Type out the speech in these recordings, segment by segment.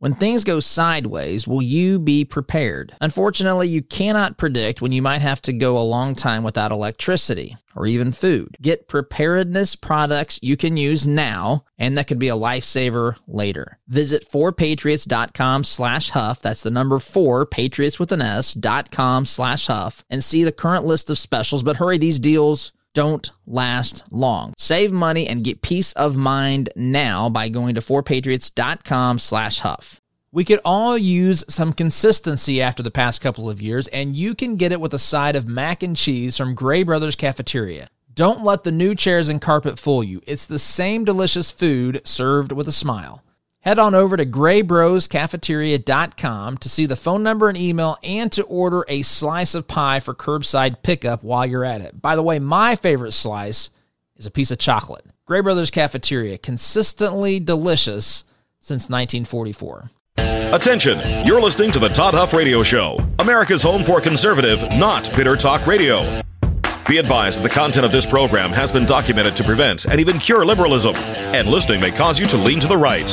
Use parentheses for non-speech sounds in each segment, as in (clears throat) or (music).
When things go sideways, will you be prepared? Unfortunately, you cannot predict when you might have to go a long time without electricity or even food. Get preparedness products you can use now and that could be a lifesaver later. Visit 4patriots.com slash huff. That's the number 4, patriots with an S, dot com slash huff and see the current list of specials. But hurry, these deals don't last long. Save money and get peace of mind now by going to 4patriots.com slash huff. We could all use some consistency after the past couple of years, and you can get it with a side of mac and cheese from Gray Brothers Cafeteria. Don't let the new chairs and carpet fool you. It's the same delicious food served with a smile. Head on over to graybroscafeteria.com to see the phone number and email and to order a slice of pie for curbside pickup while you're at it. By the way, my favorite slice is a piece of chocolate. Gray Brothers Cafeteria, consistently delicious since 1944. Attention, you're listening to the Todd Huff Radio Show, America's home for conservative, not bitter talk radio. Be advised that the content of this program has been documented to prevent and even cure liberalism, and listening may cause you to lean to the right.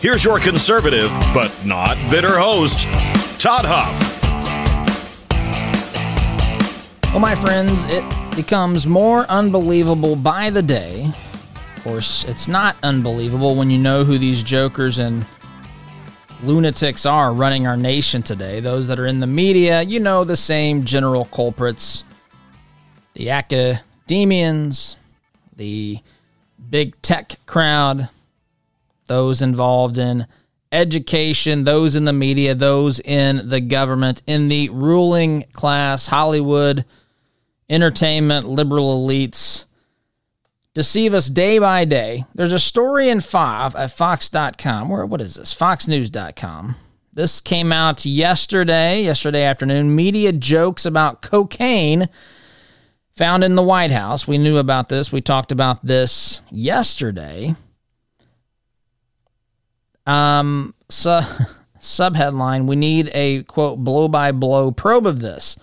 Here's your conservative, but not bitter host, Todd Huff. Well, my friends, it becomes more unbelievable by the day. Of course, it's not unbelievable when you know who these jokers and lunatics are running our nation today. Those that are in the media, you know, the same general culprits the academians, the big tech crowd, those involved in education, those in the media, those in the government, in the ruling class, Hollywood entertainment, liberal elites deceive us day by day. There's a story in five at Fox.com. Where what is this? FoxNews.com. This came out yesterday, yesterday afternoon. Media jokes about cocaine found in the White House. We knew about this. We talked about this yesterday. Um, so, (laughs) subheadline: We need a quote blow by blow probe of this.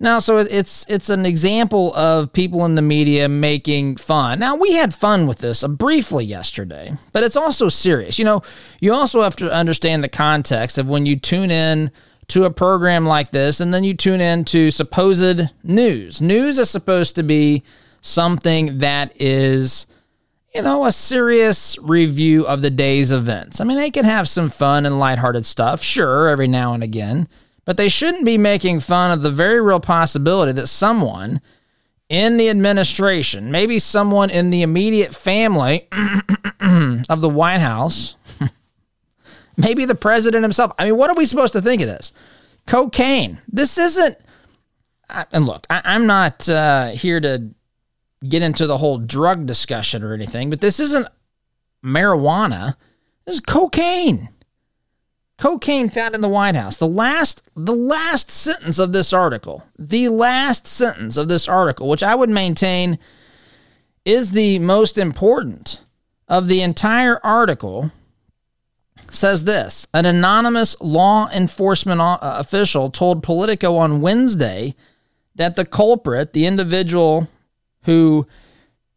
Now, so it's it's an example of people in the media making fun. Now, we had fun with this uh, briefly yesterday, but it's also serious. You know, you also have to understand the context of when you tune in to a program like this and then you tune in to supposed news. News is supposed to be something that is you know, a serious review of the day's events. I mean, they can have some fun and lighthearted stuff, sure, every now and again. But they shouldn't be making fun of the very real possibility that someone in the administration, maybe someone in the immediate family (clears throat) of the White House, (laughs) maybe the president himself. I mean, what are we supposed to think of this? Cocaine. This isn't. And look, I, am not uh, here to get into the whole drug discussion or anything, but this isn't marijuana. This is cocaine cocaine found in the White House. The last the last sentence of this article, the last sentence of this article, which I would maintain is the most important of the entire article, says this. An anonymous law enforcement uh, official told Politico on Wednesday that the culprit, the individual who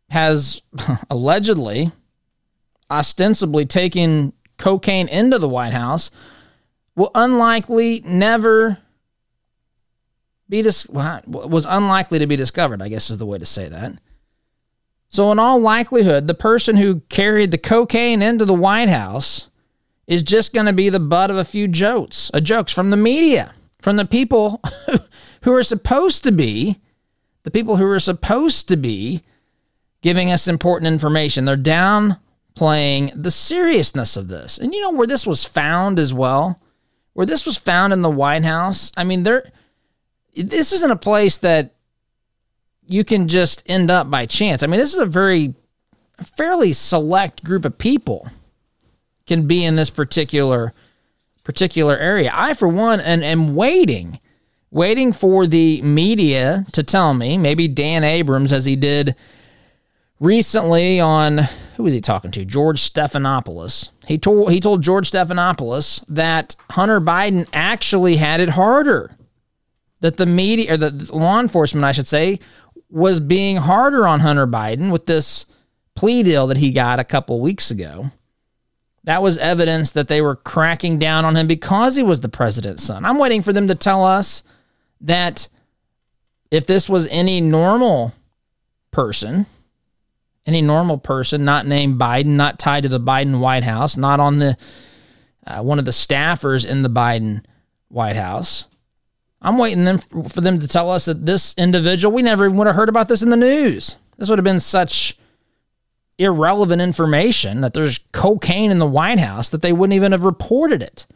has (laughs) allegedly ostensibly taken cocaine into the White House will unlikely never be dis- was unlikely to be discovered, I guess is the way to say that. So in all likelihood, the person who carried the cocaine into the White House is just going to be the butt of a few jokes, a uh, jokes from the media, from the people (laughs) who are supposed to be the people who are supposed to be giving us important information. They're downplaying the seriousness of this. And you know where this was found as well? Where this was found in the White House, I mean, there, this isn't a place that you can just end up by chance. I mean, this is a very, fairly select group of people can be in this particular particular area. I, for one, and am waiting, waiting for the media to tell me, maybe Dan Abrams, as he did recently on who was he talking to? George Stephanopoulos. He told he told George Stephanopoulos that Hunter Biden actually had it harder. That the media or the law enforcement, I should say, was being harder on Hunter Biden with this plea deal that he got a couple weeks ago. That was evidence that they were cracking down on him because he was the president's son. I'm waiting for them to tell us that if this was any normal person, any normal person not named Biden, not tied to the Biden White House, not on the uh, one of the staffers in the Biden White House. I'm waiting them for them to tell us that this individual, we never even would have heard about this in the news. This would have been such irrelevant information that there's cocaine in the White House that they wouldn't even have reported it.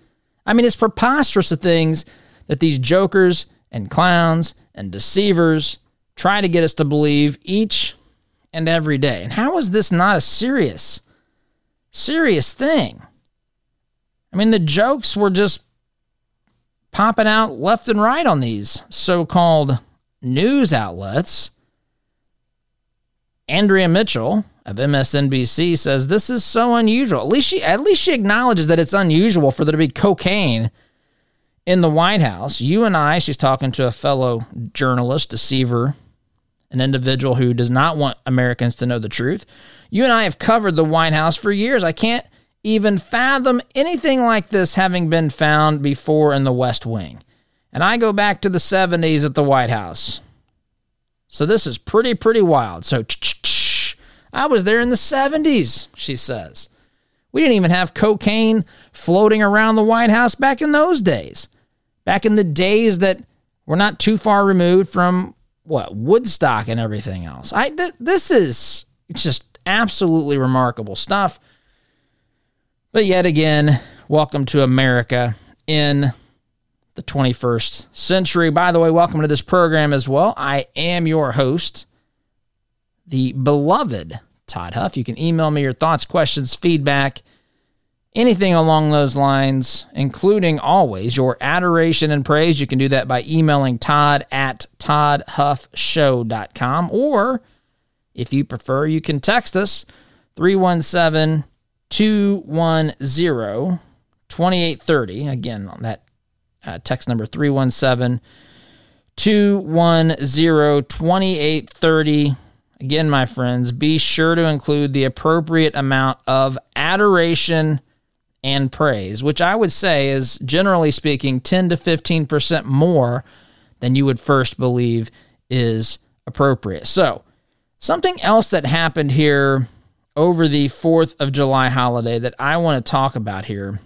I mean, it's preposterous the things that these jokers and clowns and deceivers try to get us to believe each and every day. And how is this not a serious, serious thing? I mean, the jokes were just popping out left and right on these so called news outlets. Andrea Mitchell of MSNBC says this is so unusual. At least she at least she acknowledges that it's unusual for there to be cocaine in the White House. You and I, she's talking to a fellow journalist, deceiver, an individual who does not want Americans to know the truth. You and I have covered the White House for years. I can't even fathom anything like this having been found before in the West Wing. And I go back to the 70s at the White House. So this is pretty, pretty wild. So I was there in the 70s, she says. We didn't even have cocaine floating around the White House back in those days. Back in the days that were not too far removed from what Woodstock and everything else. I th- this is just absolutely remarkable stuff. But yet again, welcome to America in the 21st century. By the way, welcome to this program as well. I am your host, the beloved Todd Huff. You can email me your thoughts, questions, feedback anything along those lines, including always your adoration and praise, you can do that by emailing Todd at ToddHuffShow.com. Or if you prefer, you can text us 317 210 2830. Again, on that uh, text number 317 210 2830. Again, my friends, be sure to include the appropriate amount of adoration and praise, which I would say is generally speaking 10 to 15% more than you would first believe is appropriate. So, something else that happened here over the 4th of July holiday that I want to talk about here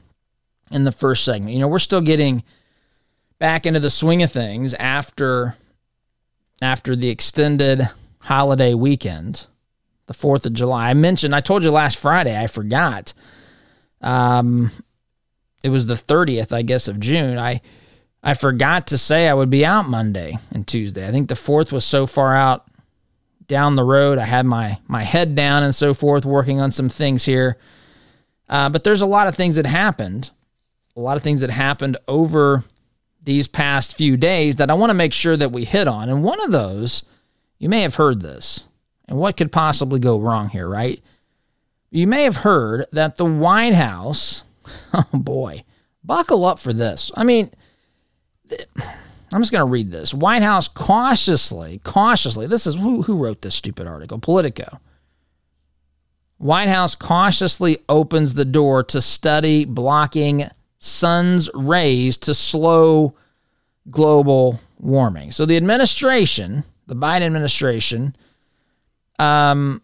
in the first segment. You know, we're still getting back into the swing of things after after the extended holiday weekend, the 4th of July. I mentioned I told you last Friday, I forgot um, it was the 30th, I guess, of June. I I forgot to say I would be out Monday and Tuesday. I think the 4th was so far out down the road. I had my my head down and so forth, working on some things here. Uh, but there's a lot of things that happened, a lot of things that happened over these past few days that I want to make sure that we hit on. And one of those, you may have heard this, and what could possibly go wrong here, right? You may have heard that the White House, (laughs) oh boy, buckle up for this. I mean, I'm just going to read this. White House cautiously, cautiously, this is who, who wrote this stupid article? Politico. White House cautiously opens the door to study blocking sun's rays to slow global warming. So the administration, the Biden administration, um,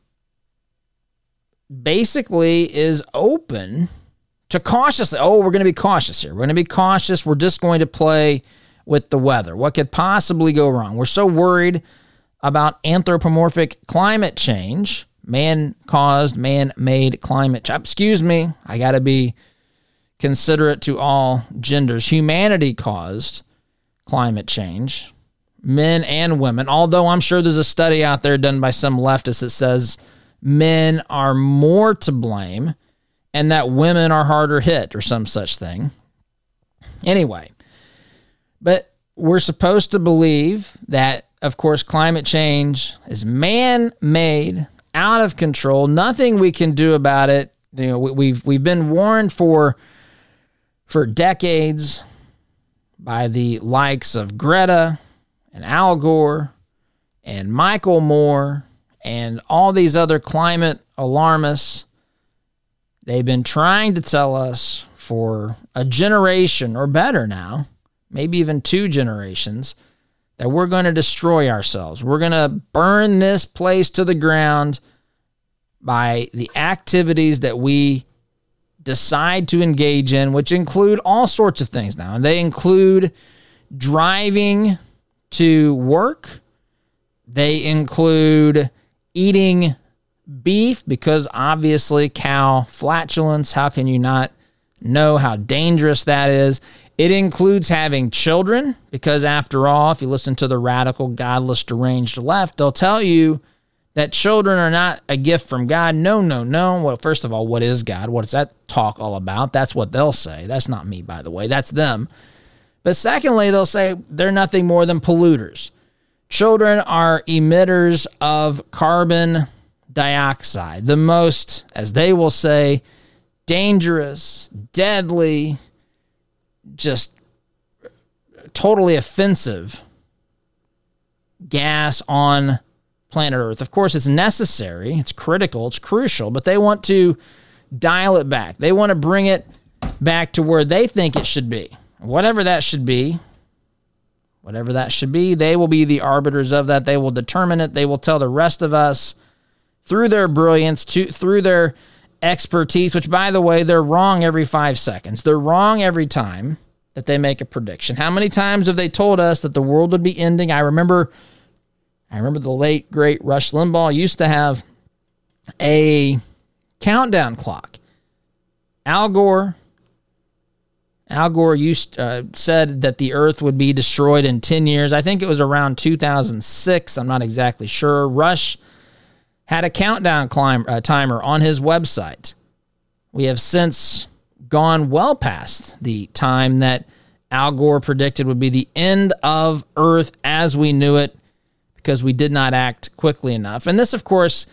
basically is open to cautiously. Oh, we're going to be cautious here. We're going to be cautious. We're just going to play with the weather. What could possibly go wrong? We're so worried about anthropomorphic climate change, man caused, man made climate change. Excuse me, I got to be considerate to all genders. Humanity caused climate change, men and women, although I'm sure there's a study out there done by some leftists that says men are more to blame and that women are harder hit or some such thing. Anyway, but we're supposed to believe that, of course, climate change is man made, out of control. Nothing we can do about it. You know, we, we've we've been warned for for decades by the likes of Greta and Al Gore and Michael Moore and all these other climate alarmists. They've been trying to tell us for a generation or better now, maybe even two generations, that we're going to destroy ourselves. We're going to burn this place to the ground by the activities that we decide to engage in, which include all sorts of things now. And they include driving to work, they include eating beef because obviously cow flatulence. How can you not know how dangerous that is? It includes having children because, after all, if you listen to the radical, godless, deranged left, they'll tell you that children are not a gift from God. No, no, no. Well, first of all, what is God? What is that talk all about? That's what they'll say. That's not me, by the way. That's them. But secondly, they'll say they're nothing more than polluters. Children are emitters of carbon dioxide, the most, as they will say, dangerous, deadly, just totally offensive gas on planet Earth. Of course, it's necessary, it's critical, it's crucial, but they want to dial it back. They want to bring it back to where they think it should be. Whatever that should be, whatever that should be, they will be the arbiters of that. They will determine it. They will tell the rest of us through their brilliance, to, through their expertise, which, by the way, they're wrong every five seconds. They're wrong every time that they make a prediction. How many times have they told us that the world would be ending? I remember, I remember the late great Rush Limbaugh used to have a countdown clock. Al Gore, Al Gore used uh, said that the Earth would be destroyed in ten years. I think it was around 2006. I'm not exactly sure. Rush had a countdown climb, uh, timer on his website. We have since gone well past the time that Al Gore predicted would be the end of Earth as we knew it because we did not act quickly enough. And this, of course,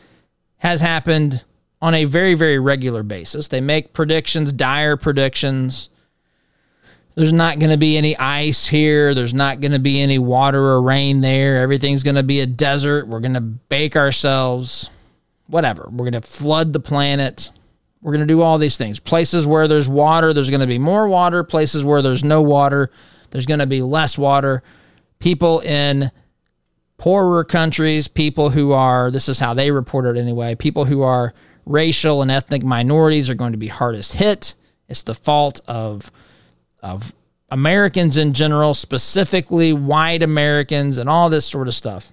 has happened on a very, very regular basis. They make predictions, dire predictions. There's not going to be any ice here. There's not going to be any water or rain there. Everything's going to be a desert. We're going to bake ourselves. Whatever. We're going to flood the planet. We're going to do all these things. Places where there's water, there's going to be more water. Places where there's no water, there's going to be less water. People in poorer countries, people who are, this is how they report it anyway, people who are racial and ethnic minorities are going to be hardest hit. It's the fault of of Americans in general, specifically white Americans and all this sort of stuff.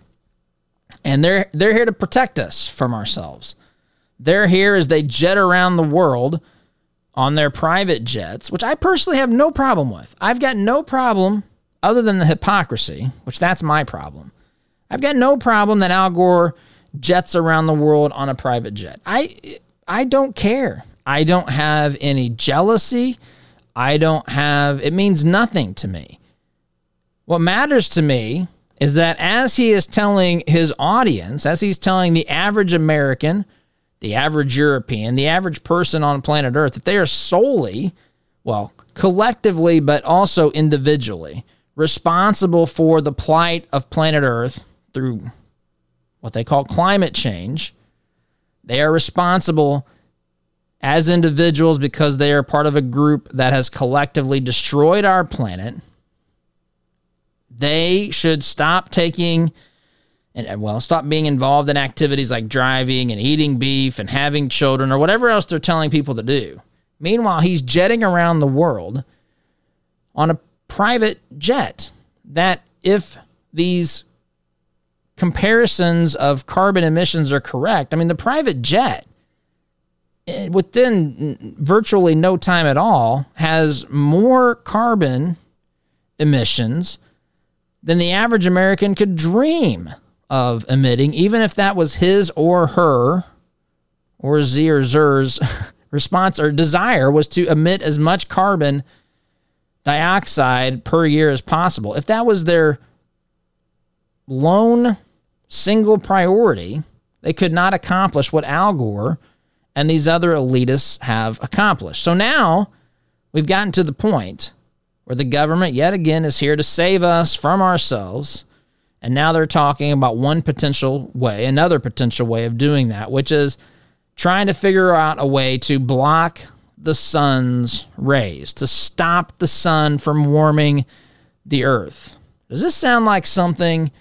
And they're they're here to protect us from ourselves. They're here as they jet around the world on their private jets, which I personally have no problem with. I've got no problem other than the hypocrisy, which that's my problem. I've got no problem that Al Gore jets around the world on a private jet. I I don't care. I don't have any jealousy. I don't have, it means nothing to me. What matters to me is that as he is telling his audience, as he's telling the average American, the average European, the average person on planet Earth, that they are solely, well, collectively, but also individually, responsible for the plight of planet Earth through what they call climate change. They are responsible as individuals because they are part of a group that has collectively destroyed our planet. They should stop taking and well, stop being involved in activities like driving and eating beef and having children or whatever else they're telling people to do. Meanwhile, he's jetting around the world on a private jet that if these comparisons of carbon emissions are correct, I mean the private jet Uh, within virtually no time at all, has more carbon emissions than the average American could dream of emitting, even if that was his or her or Z or Zer's (laughs) response or desire was to emit as much carbon dioxide per year as possible. If that was their lone single priority, They could not accomplish what Al Gore and these other elitists have accomplished. So now we've gotten to the point where the government, yet again, is here to save us from ourselves. And now they're talking about one potential way, another potential way of doing that, which is trying to figure out a way to block the sun's rays, to stop the sun from warming the earth. Does this sound like something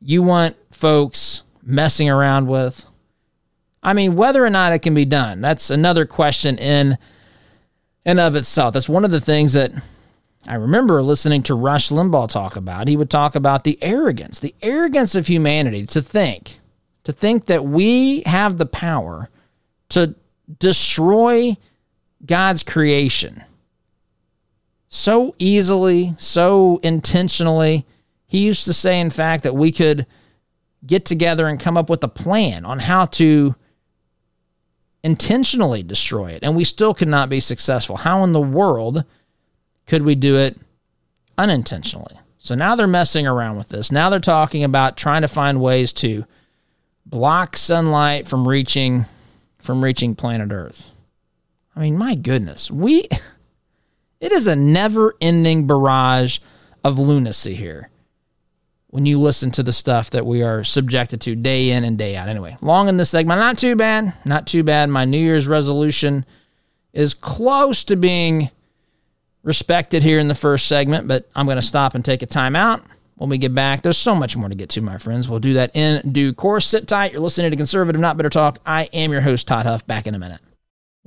you want folks messing around with? I mean, whether or not it can be done, that's another question in and of itself. That's one of the things that I remember listening to Rush Limbaugh talk about. He would talk about the arrogance, the arrogance of humanity to think, to think that we have the power to destroy God's creation so easily, so intentionally. He used to say, in fact, that we could get together and come up with a plan on how to intentionally destroy it, and we still could not be successful. How in the world could we do it unintentionally? So now they're messing around with this. Now they're talking about trying to find ways to block sunlight from reaching from reaching planet Earth. I mean, my goodness, we (laughs) it is a never-ending barrage of lunacy here when you listen to the stuff that we are subjected to day in and day out. Anyway, long in this segment, not too bad, not too bad. My New Year's resolution is close to being respected here in the first segment, but I'm going to stop and take a time out. When we get back, there's so much more to get to, my friends. We'll do that in due course. Sit tight. You're listening to Conservative Not Bitter Talk. I am your host, Todd Huff. Back in a minute.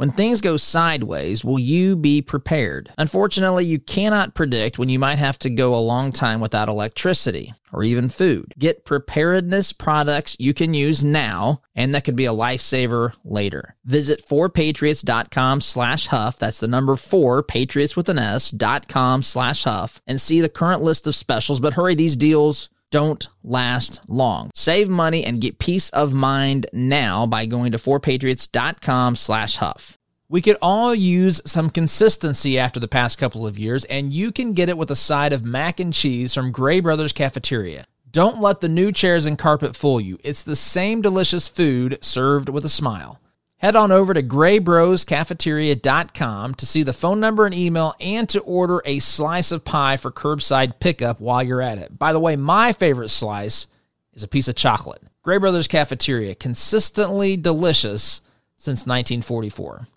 When things go sideways, will you be prepared? Unfortunately, you cannot predict when you might have to go a long time without electricity or even food. Get preparedness products you can use now, and that could be a lifesaver later. Visit 4patriots.com slash huff. That's the number 4, patriots with an S, dot com slash huff, and see the current list of specials. But hurry, these deals don't last long. Save money and get peace of mind now by going to 4patriots.com slash huff. We could all use some consistency after the past couple of years, and you can get it with a side of mac and cheese from Gray Brothers Cafeteria. Don't let the new chairs and carpet fool you. It's the same delicious food served with a smile. Head on over to graybroscafeteria.com to see the phone number and email and to order a slice of pie for curbside pickup while you're at it. By the way, my favorite slice is a piece of chocolate. Gray Brothers Cafeteria, consistently delicious since 1944.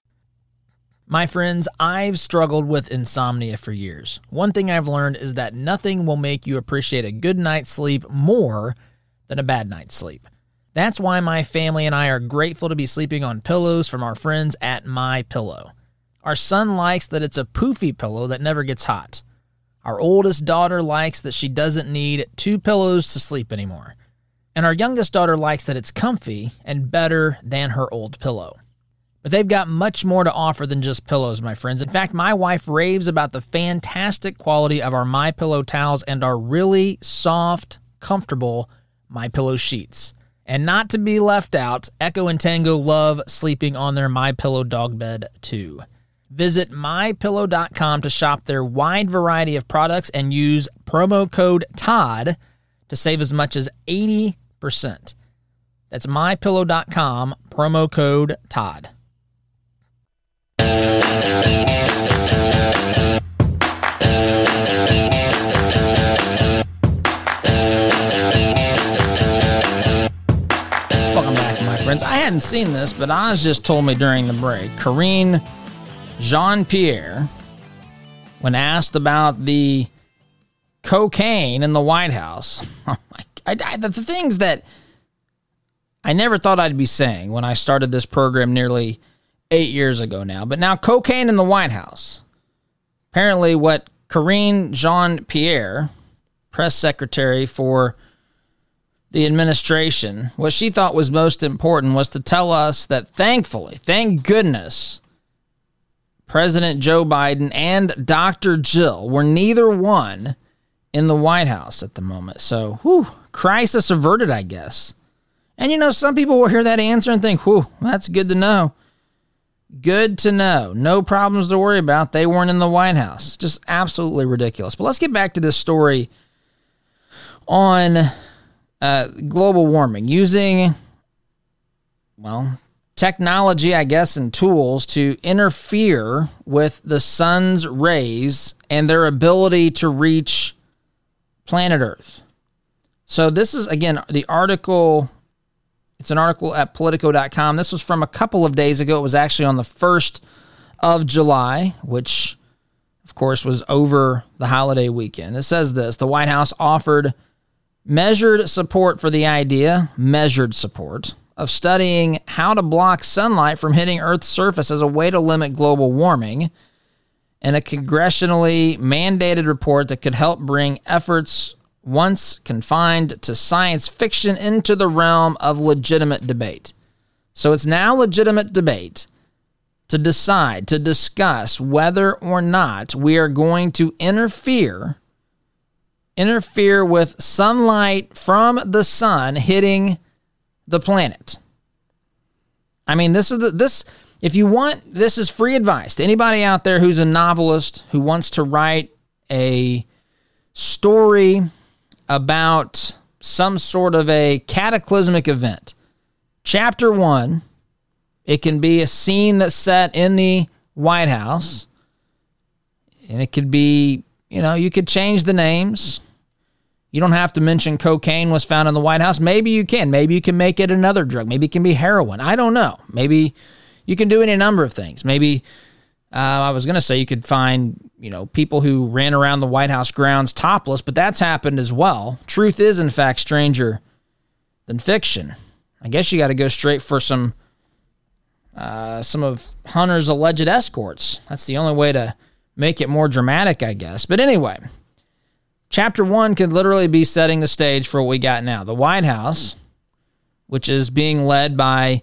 My friends, I've struggled with insomnia for years. One thing I've learned is that nothing will make you appreciate a good night's sleep more than a bad night's sleep. That's why my family and I are grateful to be sleeping on pillows from our friends at My Pillow. Our son likes that it's a poofy pillow that never gets hot. Our oldest daughter likes that she doesn't need two pillows to sleep anymore. And our youngest daughter likes that it's comfy and better than her old pillow. But they've got much more to offer than just pillows, my friends. In fact, my wife raves about the fantastic quality of our My Pillow towels and our really soft, comfortable My Pillow sheets. And not to be left out, Echo and Tango love sleeping on their My Pillow dog bed too. Visit mypillow.com to shop their wide variety of products and use promo code TODD to save as much as 80%. That's mypillow.com, promo code TODD. Friends. I hadn't seen this, but Oz just told me during the break. Karine Jean Pierre, when asked about the cocaine in the White House, (laughs) I, I, the things that I never thought I'd be saying when I started this program nearly eight years ago now. But now, cocaine in the White House. Apparently, what Karine Jean Pierre, press secretary for the administration, what she thought was most important was to tell us that thankfully, thank goodness, President Joe Biden and Dr. Jill were neither one in the White House at the moment. So, whew, crisis averted, I guess. And you know, some people will hear that answer and think, whew, that's good to know. Good to know. No problems to worry about. They weren't in the White House. Just absolutely ridiculous. But let's get back to this story on uh, global warming using well, technology, I guess, and tools to interfere with the sun's rays and their ability to reach planet Earth. So, this is again the article. It's an article at politico.com. This was from a couple of days ago. It was actually on the 1st of July, which, of course, was over the holiday weekend. It says this The White House offered measured support for the idea, measured support, of studying how to block sunlight from hitting Earth's surface as a way to limit global warming, and a congressionally mandated report that could help bring efforts once confined to science fiction into the realm of legitimate debate. So it's now legitimate debate to decide, to discuss whether or not we are going to interfere interfere with sunlight from the sun hitting the planet. I mean, this is the this if you want this is free advice to anybody out there who's a novelist who wants to write a story about some sort of a cataclysmic event. Chapter 1, it can be a scene that's set in the White House. And it could be, you know, you could change the names. You don't have to mention cocaine was found in the White House. Maybe you can. Maybe you can make it another drug. Maybe it can be heroin. I don't know. Maybe you can do any number of things. Maybe uh, I was going to say you could find, you know, people who ran around the White House grounds topless, but that's happened as well. Truth is, in fact, stranger than fiction. I guess you got to go straight for some uh, some of Hunter's alleged escorts. That's the only way to make it more dramatic, I guess. But anyway, Chapter one could literally be setting the stage for what we got now. The White House, which is being led by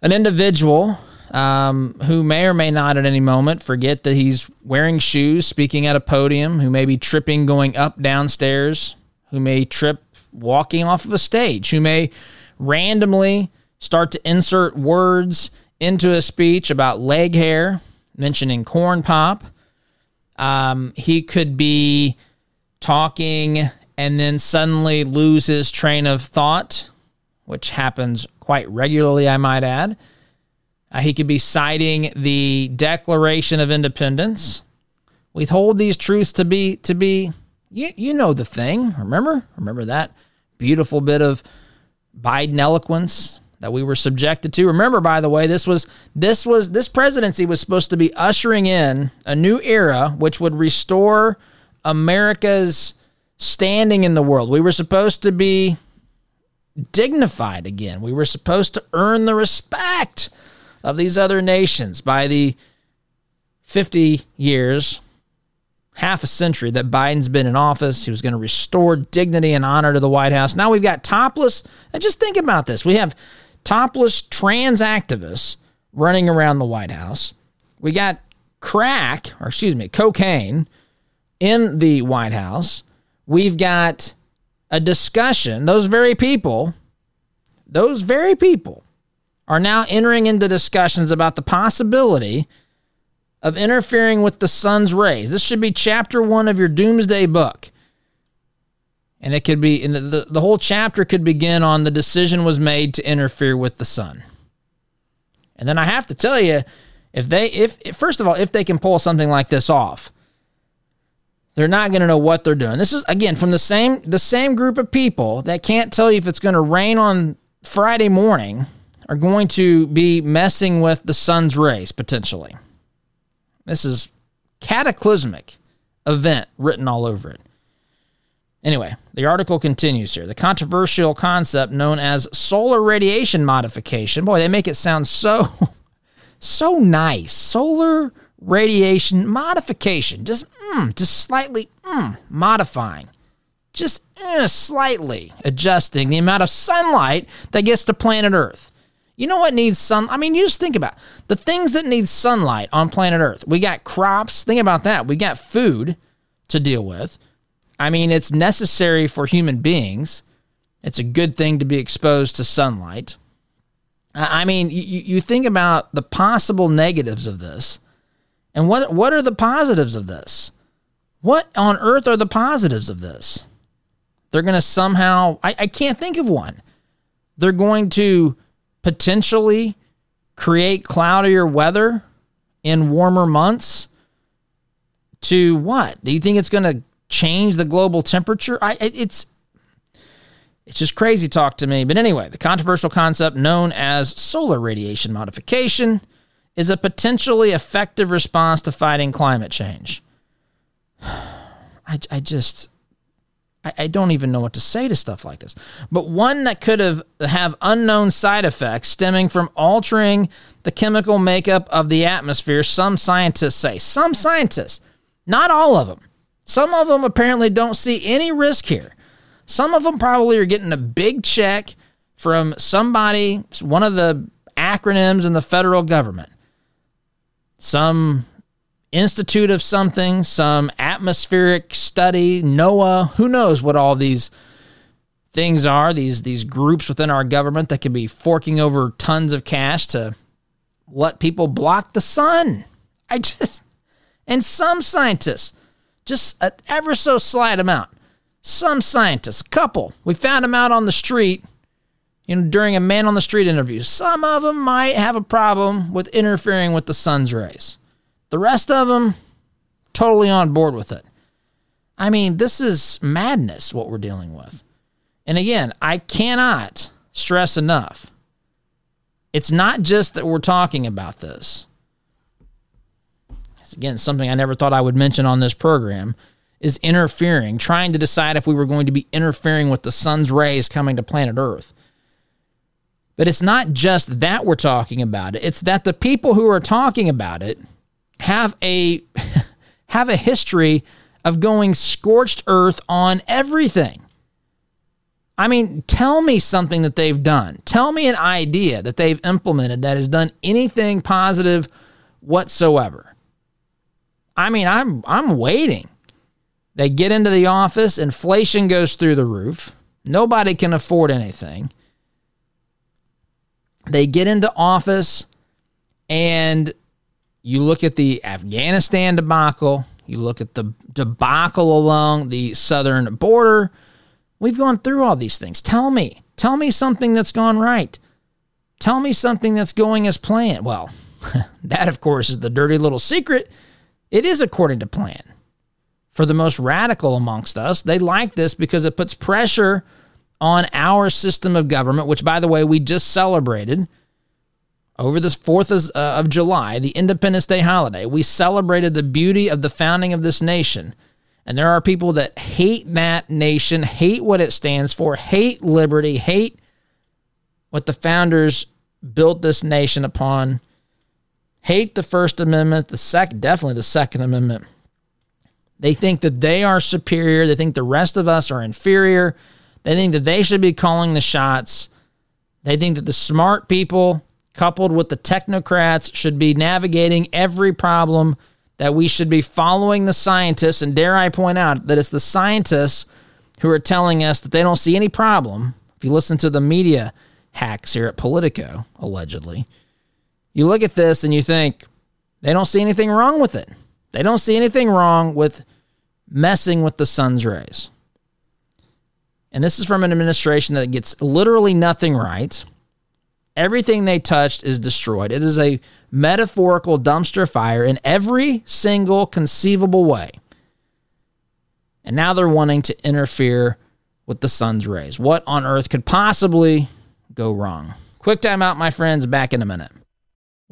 an individual um, who may or may not at any moment forget that he's wearing shoes, speaking at a podium, who may be tripping going up downstairs, who may trip walking off of a stage, who may randomly start to insert words into a speech about leg hair, mentioning corn pop. Um, he could be talking and then suddenly loses train of thought, which happens quite regularly, I might add. Uh, he could be citing the Declaration of Independence. We hold these truths to be to be you, you know the thing. Remember? Remember that beautiful bit of Biden eloquence that we were subjected to. Remember, by the way, this was this was this presidency was supposed to be ushering in a new era which would restore America's standing in the world. We were supposed to be dignified again. We were supposed to earn the respect of these other nations by the 50 years, half a century that Biden's been in office. He was going to restore dignity and honor to the White House. Now we've got topless, and just think about this. We have topless trans activists running around the White House. We got crack, or excuse me, cocaine in the White House. We've got a discussion. Those very people, those very people are now entering into discussions about the possibility of interfering with the sun's rays. This should be chapter one of your doomsday book. And it could be, and the, the, the whole chapter could begin on the decision was made to interfere with the sun. And then I have to tell you, if they, if, if first of all, if they can pull something like this off, they're not going to know what they're doing. This is again from the same the same group of people that can't tell you if it's going to rain on Friday morning are going to be messing with the sun's rays potentially. This is cataclysmic event written all over it. Anyway, the article continues here. The controversial concept known as solar radiation modification. Boy, they make it sound so (laughs) so nice. Solar radiation modification, just mm, just slightly mm, modifying, just eh, slightly adjusting the amount of sunlight that gets to planet Earth. You know what needs sun? I mean, you just think about it. the things that need sunlight on planet Earth. We got crops. Think about that. We got food to deal with. I mean, it's necessary for human beings. It's a good thing to be exposed to sunlight. I mean, you, you think about the possible negatives of this. And what what are the positives of this? What on earth are the positives of this? They're going to somehow, I, I can't think of one. They're going to potentially create cloudier weather in warmer months to what? Do you think it's going to change the global temperature? I it's it's just crazy talk to me. But anyway, the controversial concept known as solar radiation modification is a potentially effective response to fighting climate change. (sighs) I, I just I, I don't even know what to say to stuff like this. But one that could have have unknown side effects stemming from altering the chemical makeup of the atmosphere, some scientists say. Some scientists, not all of them. Some of them apparently don't see any risk here. Some of them probably are getting a big check from somebody, one of the acronyms in the federal government. Some institute of something, some atmospheric study, NOAA, who knows what all these things are, these these groups within our government that could be forking over tons of cash to let people block the sun. I just and some scientists, just an ever so slight amount. Some scientists, a couple, we found them out on the street, you know, during a man on the street interview. Some of them might have a problem with interfering with the sun's rays. The rest of them, totally on board with it. I mean, this is madness what we're dealing with. And again, I cannot stress enough. It's not just that we're talking about this. It's again something I never thought I would mention on this program is interfering, trying to decide if we were going to be interfering with the sun's rays coming to planet Earth. But it's not just that we're talking about it. It's that the people who are talking about it have a (laughs) have a history of going scorched earth on everything. I mean, tell me something that they've done. Tell me an idea that they've implemented that has done anything positive whatsoever. I mean, I'm I'm waiting. They get into the office, inflation goes through the roof. Nobody can afford anything. They get into office and you look at the Afghanistan debacle, you look at the debacle along the southern border. We've gone through all these things. Tell me, tell me something that's gone right. Tell me something that's going as planned. Well, (laughs) that, of course, is the dirty little secret. It is according to plan. For the most radical amongst us, they like this because it puts pressure on our system of government, which, by the way, we just celebrated over the 4th of, uh, of July, the Independence Day holiday, we celebrated the beauty of the founding of this nation. And there are people that hate that nation, hate what it stands for, hate liberty, hate what the founders built this nation upon, hate the First Amendment, the sec definitely the Second Amendment. They think that they are superior, they think the rest of us are inferior. They think that they should be calling the shots. They think that the smart people coupled with the technocrats, should be navigating every problem, that we should be following the scientists. And dare I point out that it's the scientists who are telling us that they don't see any problem. If you listen to the media hacks here at Politico, allegedly, you look at this and you think they don't see anything wrong with it. They don't see anything wrong with messing with the sun's rays. And this is from an administration that gets literally nothing right. Everything they touched is destroyed. It is a metaphorical dumpster fire in every single conceivable way. And now they're wanting to interfere with the sun's rays. What on earth could possibly go wrong? Quick time out, my friends. Back in a minute.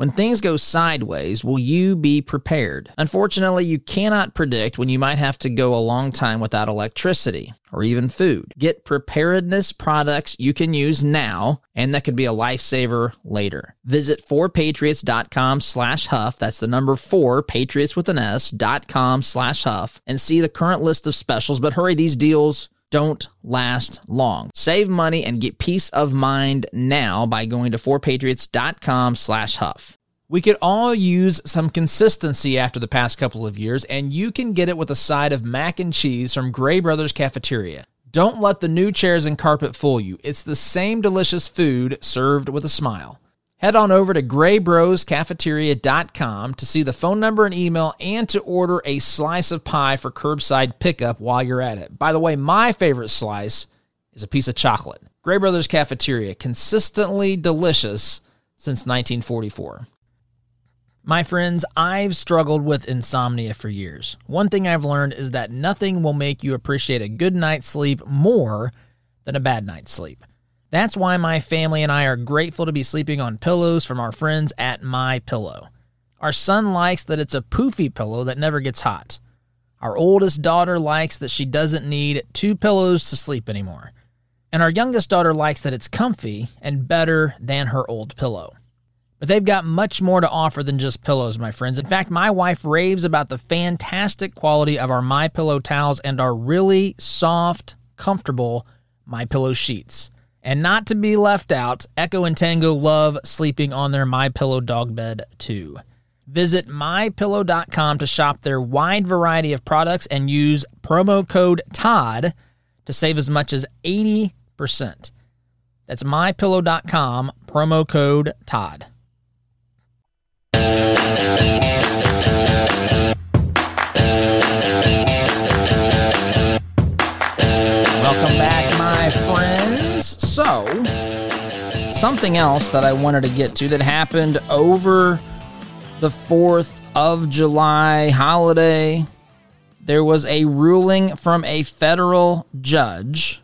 When things go sideways, will you be prepared? Unfortunately, you cannot predict when you might have to go a long time without electricity or even food. Get preparedness products you can use now and that could be a lifesaver later. Visit 4patriots.com slash huff. That's the number 4, patriots with an S, dot com slash huff and see the current list of specials. But hurry, these deals don't last long. Save money and get peace of mind now by going to 4patriots.com slash huff. We could all use some consistency after the past couple of years, and you can get it with a side of mac and cheese from Gray Brothers Cafeteria. Don't let the new chairs and carpet fool you. It's the same delicious food served with a smile. Head on over to graybroscafeteria.com to see the phone number and email and to order a slice of pie for curbside pickup while you're at it. By the way, my favorite slice is a piece of chocolate. Gray Brothers Cafeteria, consistently delicious since 1944. My friends, I've struggled with insomnia for years. One thing I've learned is that nothing will make you appreciate a good night's sleep more than a bad night's sleep. That's why my family and I are grateful to be sleeping on pillows from our friends at My Pillow. Our son likes that it's a poofy pillow that never gets hot. Our oldest daughter likes that she doesn't need two pillows to sleep anymore. And our youngest daughter likes that it's comfy and better than her old pillow. But they've got much more to offer than just pillows, my friends. In fact, my wife raves about the fantastic quality of our My Pillow towels and our really soft, comfortable My Pillow sheets. And not to be left out, Echo and Tango love sleeping on their My Pillow dog bed too. Visit mypillow.com to shop their wide variety of products and use promo code TODD to save as much as 80%. That's mypillow.com, promo code TODD. Something else that I wanted to get to that happened over the 4th of July holiday, there was a ruling from a federal judge.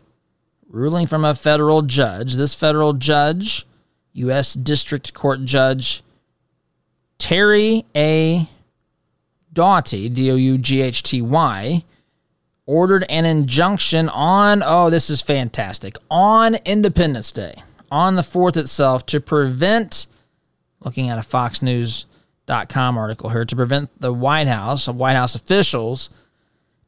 Ruling from a federal judge. This federal judge, U.S. District Court Judge Terry A. Doughty, D O U G H T Y, ordered an injunction on, oh, this is fantastic, on Independence Day, on the 4th itself, to prevent, looking at a FoxNews.com article here, to prevent the White House, White House officials,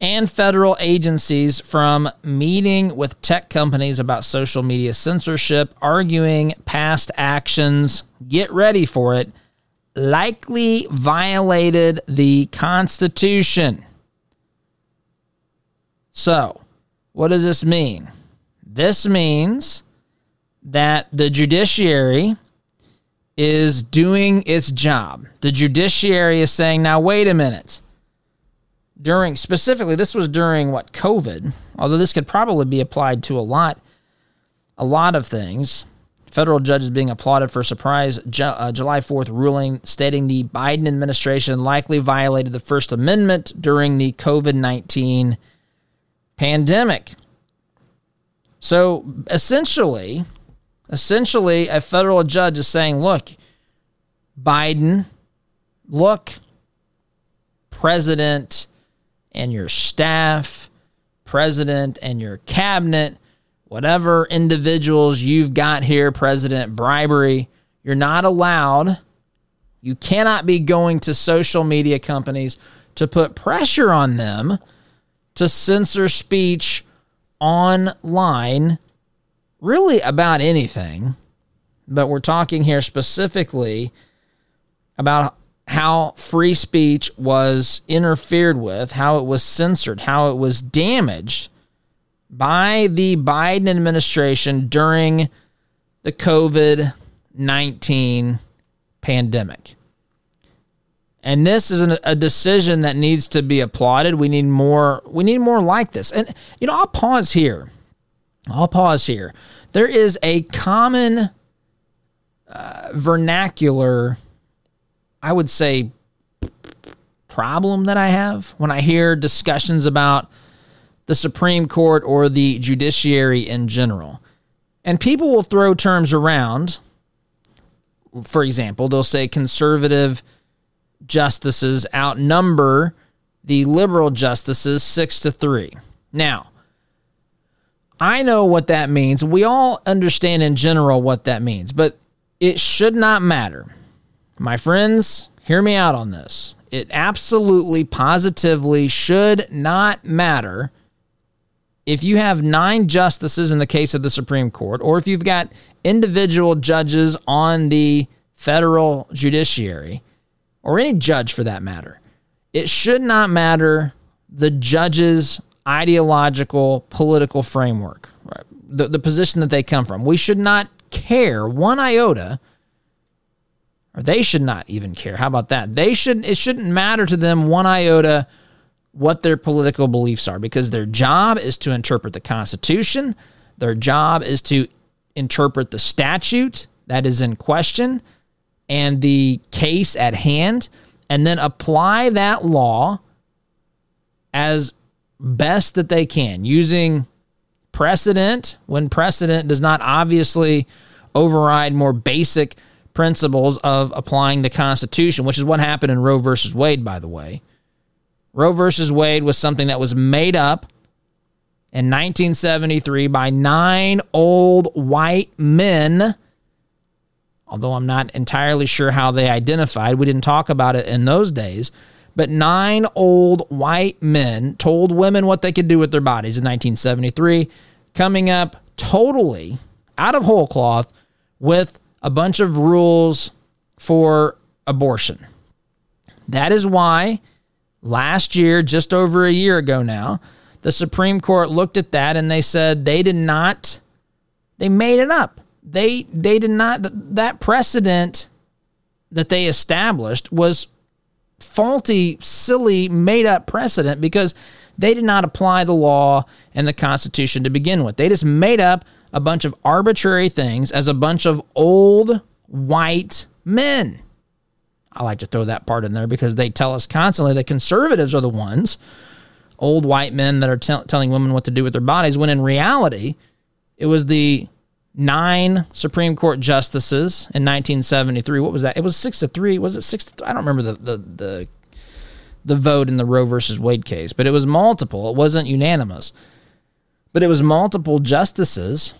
and federal agencies from meeting with tech companies about social media censorship, arguing past actions, get ready for it, likely violated the Constitution. So, what does this mean? This means that the judiciary is doing its job. The judiciary is saying, now, wait a minute. During, specifically, this was during what, COVID, although this could probably be applied to a lot, a lot of things. Federal judges being applauded for surprise Ju- uh, July 4th ruling stating the Biden administration likely violated the First Amendment during the COVID 19 pandemic. So essentially, essentially, a federal judge is saying, look, Biden, look, president and your staff, president and your cabinet, whatever individuals you've got here, president bribery, you're not allowed. You cannot be going to social media companies to put pressure on them to censor speech online, really about anything. But we're talking here specifically about how free speech was interfered with, how it was censored, how it was damaged by the Biden administration during the COVID 19 pandemic. And this is an, a decision that needs to be applauded. We need more. We need more like this. And you know, I'll pause here. I'll pause here. There is a common uh, vernacular, I would say, problem that I have when I hear discussions about the Supreme Court or the judiciary in general. And people will throw terms around. For example, they'll say conservative justices outnumber the liberal justices six to three. Now, I know what that means. We all understand in general what that means, but it should not matter. My friends, hear me out on this. It absolutely, positively should not matter if you have nine justices in the case of the Supreme Court, or if you've got individual judges on the federal judiciary, or any judge for that matter, it should not matter the judge's ideological political framework, right? the, the position that they come from. We should not care one iota, or they should not even care. How about that? They should it shouldn't matter to them one iota what their political beliefs are because their job is to interpret the Constitution. Their job is to interpret the statute that is in question and the case at hand, and then apply that law as best that they can using precedent when precedent does not obviously override more basic principles of applying the Constitution, which is what happened in Roe versus Wade, by the way. Roe versus Wade was something that was made up in 1973 by nine old white men. Although I'm not entirely sure how they identified, we didn't talk about it in those days. But nine old white men told women what they could do with their bodies in 1973, coming up totally out of whole cloth with a bunch of rules for abortion. That is why last year, just over a year ago now, the Supreme Court looked at that and they said they did not, they made it up. They, they did not, that precedent that they established was faulty, silly, made up precedent because they did not apply the law and the Constitution to begin with. They just made up a bunch of arbitrary things as a bunch of old white men. I like to throw that part in there because they tell us constantly that conservatives are the ones, old white men that are t- telling women what to do with their bodies, when in reality, it was the nine Supreme Court justices in 1973. What was that? It was six to three. Was it six? I don't remember the, the, the, the vote in the Roe versus Wade case, but it was multiple. It wasn't unanimous. But it was multiple justices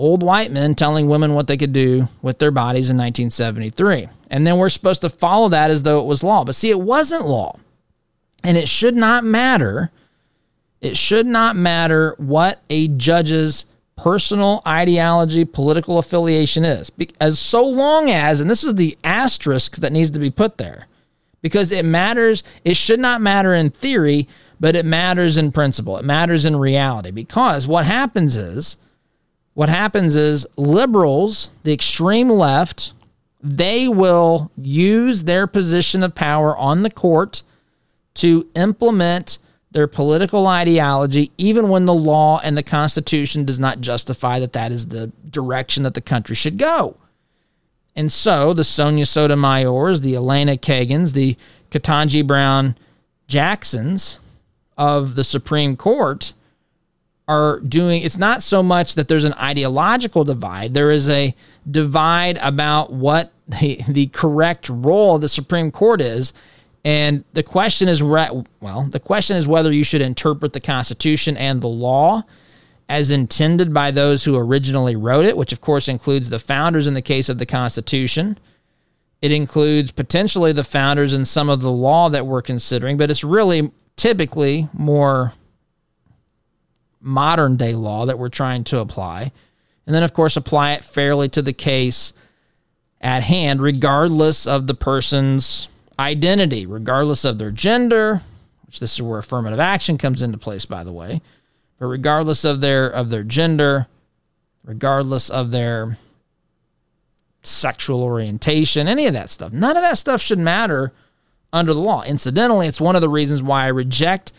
old white men telling women what they could do with their bodies in 1973. And then we're supposed to follow that as though it was law. But see, it wasn't law. And it should not matter. It should not matter what a judge's personal ideology, political affiliation is. As so long as, and this is the asterisk that needs to be put there, because it matters, it should not matter in theory, but it matters in principle. It matters in reality. Because what happens is, what happens is liberals, the extreme left, they will use their position of power on the court to implement their political ideology, even when the law and the Constitution does not justify that that is the direction that the country should go. And so the Sonia Sotomayors, the Elena Kagans, the Ketanji Brown Jacksons of the Supreme Court are doing it's not so much that there's an ideological divide there is a divide about what the, the correct role of the supreme court is and the question is well the question is whether you should interpret the constitution and the law as intended by those who originally wrote it which of course includes the founders in the case of the constitution it includes potentially the founders and some of the law that we're considering but it's really typically more modern day law that we're trying to apply. And then, of course, apply it fairly to the case at hand, regardless of the person's identity, regardless of their gender, which this is where affirmative action comes into place, by the way. But regardless of their of their gender, regardless of their sexual orientation, any of that stuff. None of that stuff should matter under the law. Incidentally, it's one of the reasons why I reject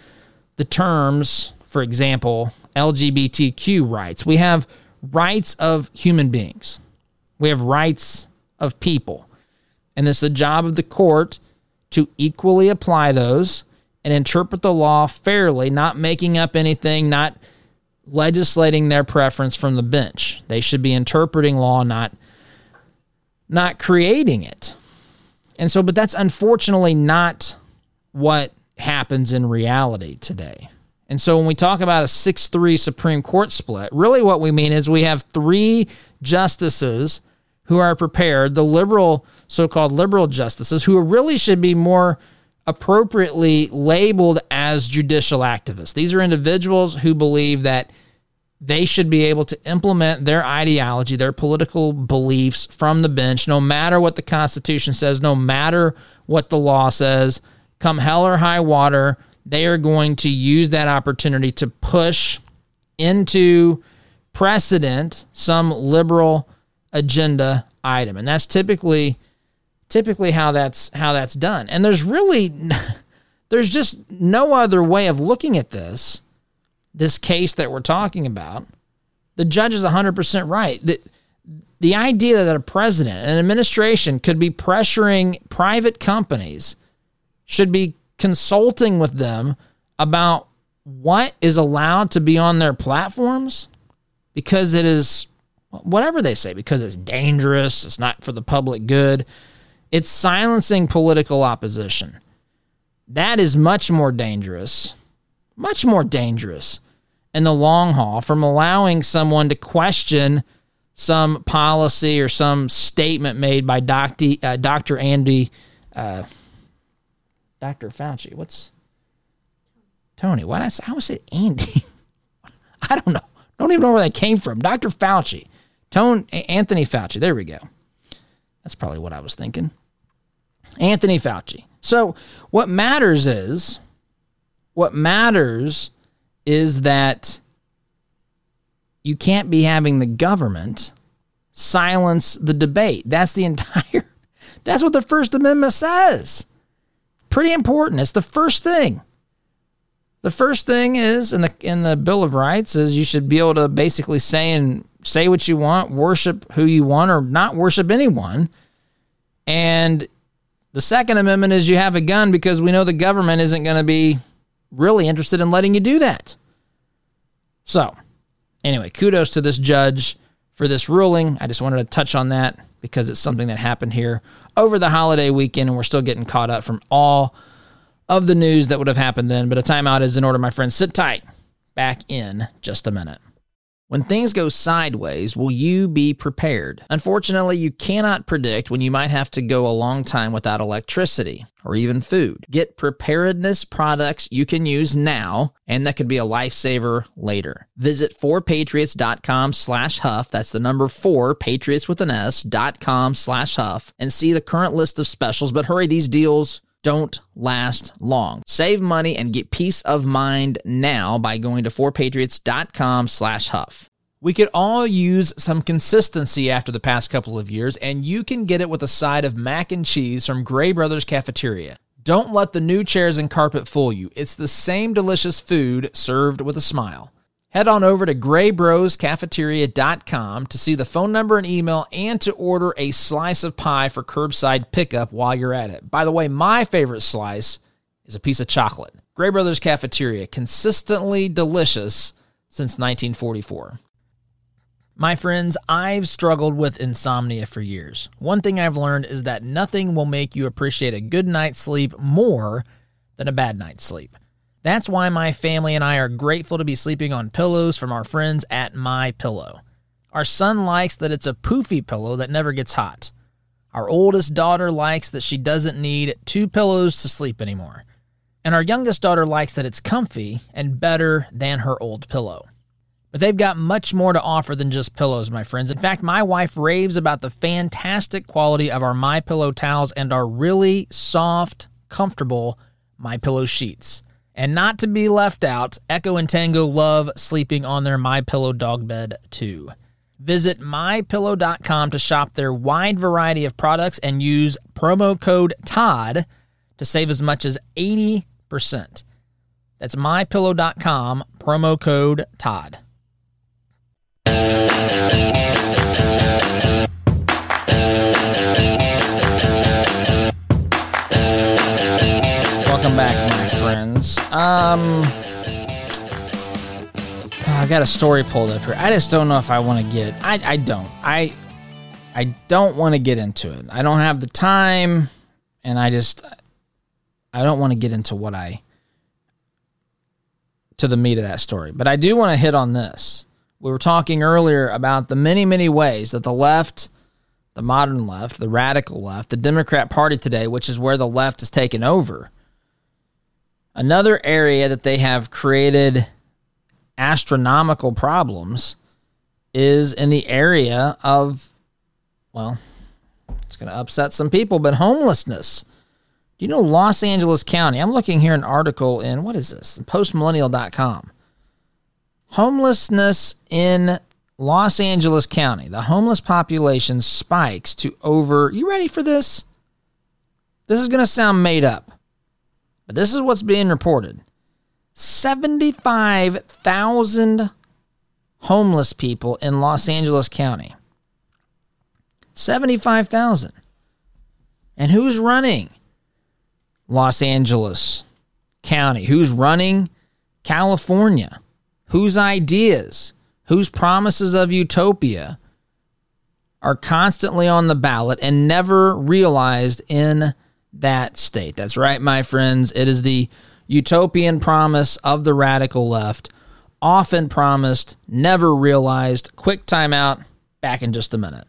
the terms for example, LGBTQ rights. We have rights of human beings, we have rights of people. And it's the job of the court to equally apply those and interpret the law fairly, not making up anything, not legislating their preference from the bench. They should be interpreting law, not not creating it. And so, but that's unfortunately not what happens in reality today. And so when we talk about a 6 3 Supreme Court split, really what we mean is we have three justices who are prepared, the liberal, so called liberal justices, who really should be more appropriately labeled as judicial activists. These are individuals who believe that they should be able to implement their ideology, their political beliefs from the bench, no matter what the Constitution says, no matter what the law says, come hell or high water they are going to use that opportunity to push into precedent some liberal agenda item. And that's typically typically how that's how that's done. And there's really (laughs) there's just no other way of looking at this this case that we're talking about. The judge is 100% right. The, the idea that a president, an administration could be pressuring private companies, should be consulting with them about what is allowed to be on their platforms because it is whatever they say, because it's dangerous, it's not for the public good. It's silencing political opposition. That is much more dangerous, much more dangerous in the long haul from allowing someone to question some policy or some statement made by Dr. Uh. Andy, uh, Dr. Fauci. What's Tony? Why did I say? I almost said Andy. (laughs) I don't know. I Don't even know where that came from. Dr. Fauci. Tone Anthony Fauci. There we go. That's probably what I was thinking. Anthony Fauci. So what matters is what matters is that you can't be having the government silence the debate. That's the (laughs) entire That's what the First Amendment says. Pretty important. It's the first thing. The first thing is in the in the Bill of Rights is you should be able to basically say and say what you want, worship who you want, or not worship anyone. And the Second Amendment is you have a gun because we know the government isn't going to be really interested in letting you do that. So, anyway, kudos to this judge for this ruling. I just wanted to touch on that because it's something that happened here over the holiday weekend, and we're still getting caught up from all of the news that would have happened then. But a timeout is in order, my friends. Sit tight. Back in just a minute. When things go sideways, will you be prepared? Unfortunately, you cannot predict when you might have to go a long time without electricity or even food. Get preparedness products you can use now and that could be a lifesaver later. Visit 4patriots.com slash huff. That's the number 4, patriots with an S, dot com slash huff and see the current list of specials. But hurry, these deals don't last long. Save money and get peace of mind now by going to 4patriots.com slash huff. We could all use some consistency after the past couple of years, and you can get it with a side of mac and cheese from Gray Brothers Cafeteria. Don't let the new chairs and carpet fool you. It's the same delicious food served with a smile. Head on over to graybroscafeteria.com to see the phone number and email and to order a slice of pie for curbside pickup while you're at it. By the way, my favorite slice is a piece of chocolate. Gray Brothers Cafeteria, consistently delicious since 1944. My friends, I've struggled with insomnia for years. One thing I've learned is that nothing will make you appreciate a good night's sleep more than a bad night's sleep. That's why my family and I are grateful to be sleeping on pillows from our friends at My Pillow. Our son likes that it's a poofy pillow that never gets hot. Our oldest daughter likes that she doesn't need two pillows to sleep anymore. And our youngest daughter likes that it's comfy and better than her old pillow. But they've got much more to offer than just pillows, my friends. In fact, my wife raves about the fantastic quality of our My Pillow towels and our really soft, comfortable My Pillow sheets. And not to be left out, Echo and Tango love sleeping on their My Pillow dog bed too. Visit mypillow.com to shop their wide variety of products and use promo code TODD to save as much as 80%. That's mypillow.com, promo code TODD. Um, I got a story pulled up here. I just don't know if I want to get. I I don't. I I don't want to get into it. I don't have the time, and I just I don't want to get into what I to the meat of that story. But I do want to hit on this. We were talking earlier about the many many ways that the left the modern left, the radical left, the Democrat Party today, which is where the left has taken over. Another area that they have created astronomical problems is in the area of, well, it's going to upset some people, but homelessness. Do you know Los Angeles County? I'm looking here an article in, what is this? Postmillennial.com. Homelessness in Los Angeles County, the homeless population spikes to over, you ready for this? This is going to sound made up, but this is what's being reported 75,000 homeless people in Los Angeles County. 75,000. And who's running Los Angeles County? Who's running California? Whose ideas, whose promises of utopia are constantly on the ballot and never realized in that state? That's right, my friends. It is the utopian promise of the radical left, often promised, never realized. Quick timeout. Back in just a minute.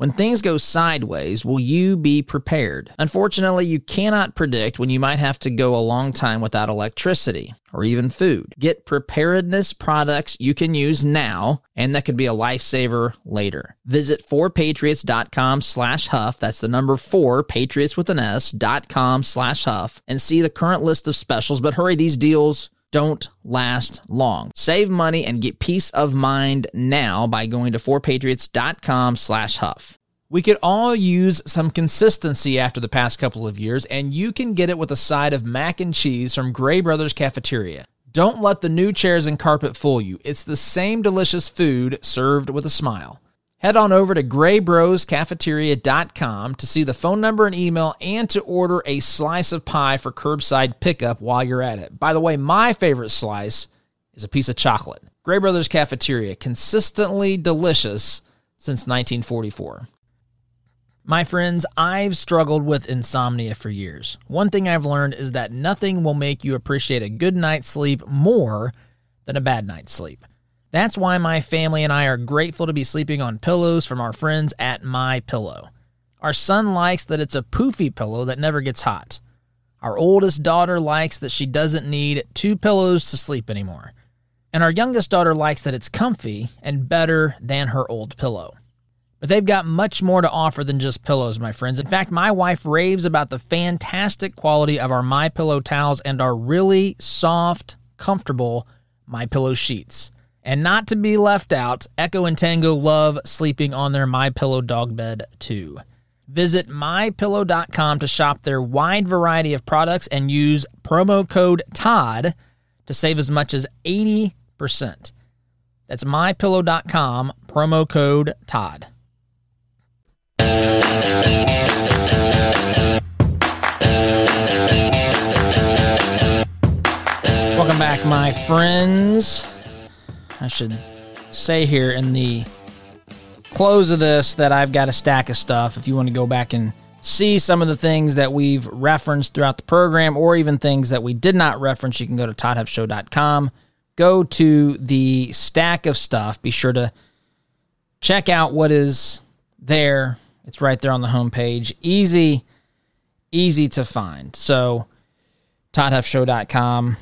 When things go sideways, will you be prepared? Unfortunately, you cannot predict when you might have to go a long time without electricity or even food. Get preparedness products you can use now and that could be a lifesaver later. Visit 4patriots.com slash huff. That's the number 4, patriots with an S, dot com slash huff and see the current list of specials. But hurry, these deals don't last long. Save money and get peace of mind now by going to 4patriots.com slash huff. We could all use some consistency after the past couple of years, and you can get it with a side of mac and cheese from Gray Brothers Cafeteria. Don't let the new chairs and carpet fool you. It's the same delicious food served with a smile. Head on over to graybroscafeteria.com to see the phone number and email and to order a slice of pie for curbside pickup while you're at it. By the way, my favorite slice is a piece of chocolate. Gray Brothers Cafeteria, consistently delicious since 1944. My friends, I've struggled with insomnia for years. One thing I've learned is that nothing will make you appreciate a good night's sleep more than a bad night's sleep. That's why my family and I are grateful to be sleeping on pillows from our friends at My Pillow. Our son likes that it's a poofy pillow that never gets hot. Our oldest daughter likes that she doesn't need two pillows to sleep anymore. And our youngest daughter likes that it's comfy and better than her old pillow. But they've got much more to offer than just pillows, my friends. In fact, my wife raves about the fantastic quality of our My Pillow towels and our really soft, comfortable My Pillow sheets. And not to be left out, Echo and Tango love sleeping on their My Pillow dog bed too. Visit mypillow.com to shop their wide variety of products and use promo code TODD to save as much as 80%. That's mypillow.com, promo code TODD. Welcome back, my friends. I should say here in the close of this that I've got a stack of stuff. If you want to go back and see some of the things that we've referenced throughout the program or even things that we did not reference, you can go to toddhuffshow.com. Go to the stack of stuff. Be sure to check out what is there. It's right there on the homepage. Easy, easy to find. So, toddhuffshow.com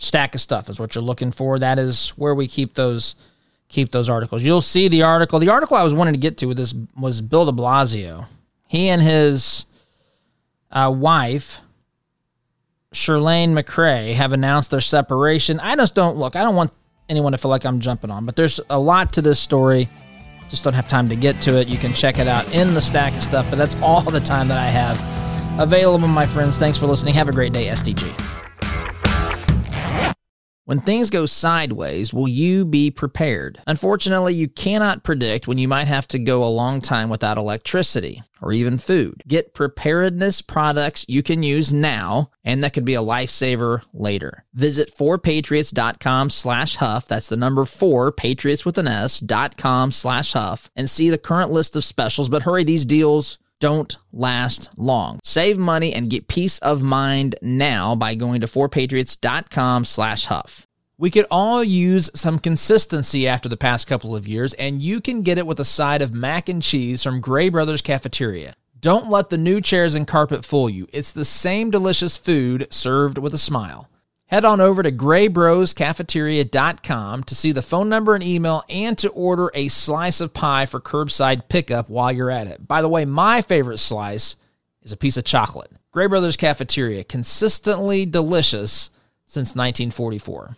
stack of stuff is what you're looking for. That is where we keep those keep those articles. You'll see the article. The article I was wanting to get to with this was Bill De Blasio. He and his uh, wife, Chirlane McCray, have announced their separation. I just don't look. I don't want anyone to feel like I'm jumping on, but there's a lot to this story. Just don't have time to get to it. You can check it out in the stack of stuff, but that's all the time that I have available, my friends. Thanks for listening. Have a great day, STG. When things go sideways, will you be prepared? Unfortunately, you cannot predict when you might have to go a long time without electricity or even food. Get preparedness products you can use now and that could be a lifesaver later. Visit 4patriots.com slash huff. That's the number 4, patriots with an S, dot com slash huff and see the current list of specials. But hurry, these deals don't last long. Save money and get peace of mind now by going to 4patriots.com slash huff. We could all use some consistency after the past couple of years, and you can get it with a side of mac and cheese from Gray Brothers Cafeteria. Don't let the new chairs and carpet fool you. It's the same delicious food served with a smile. Head on over to graybroscafeteria.com to see the phone number and email and to order a slice of pie for curbside pickup while you're at it. By the way, my favorite slice is a piece of chocolate. Gray Brothers Cafeteria, consistently delicious since 1944.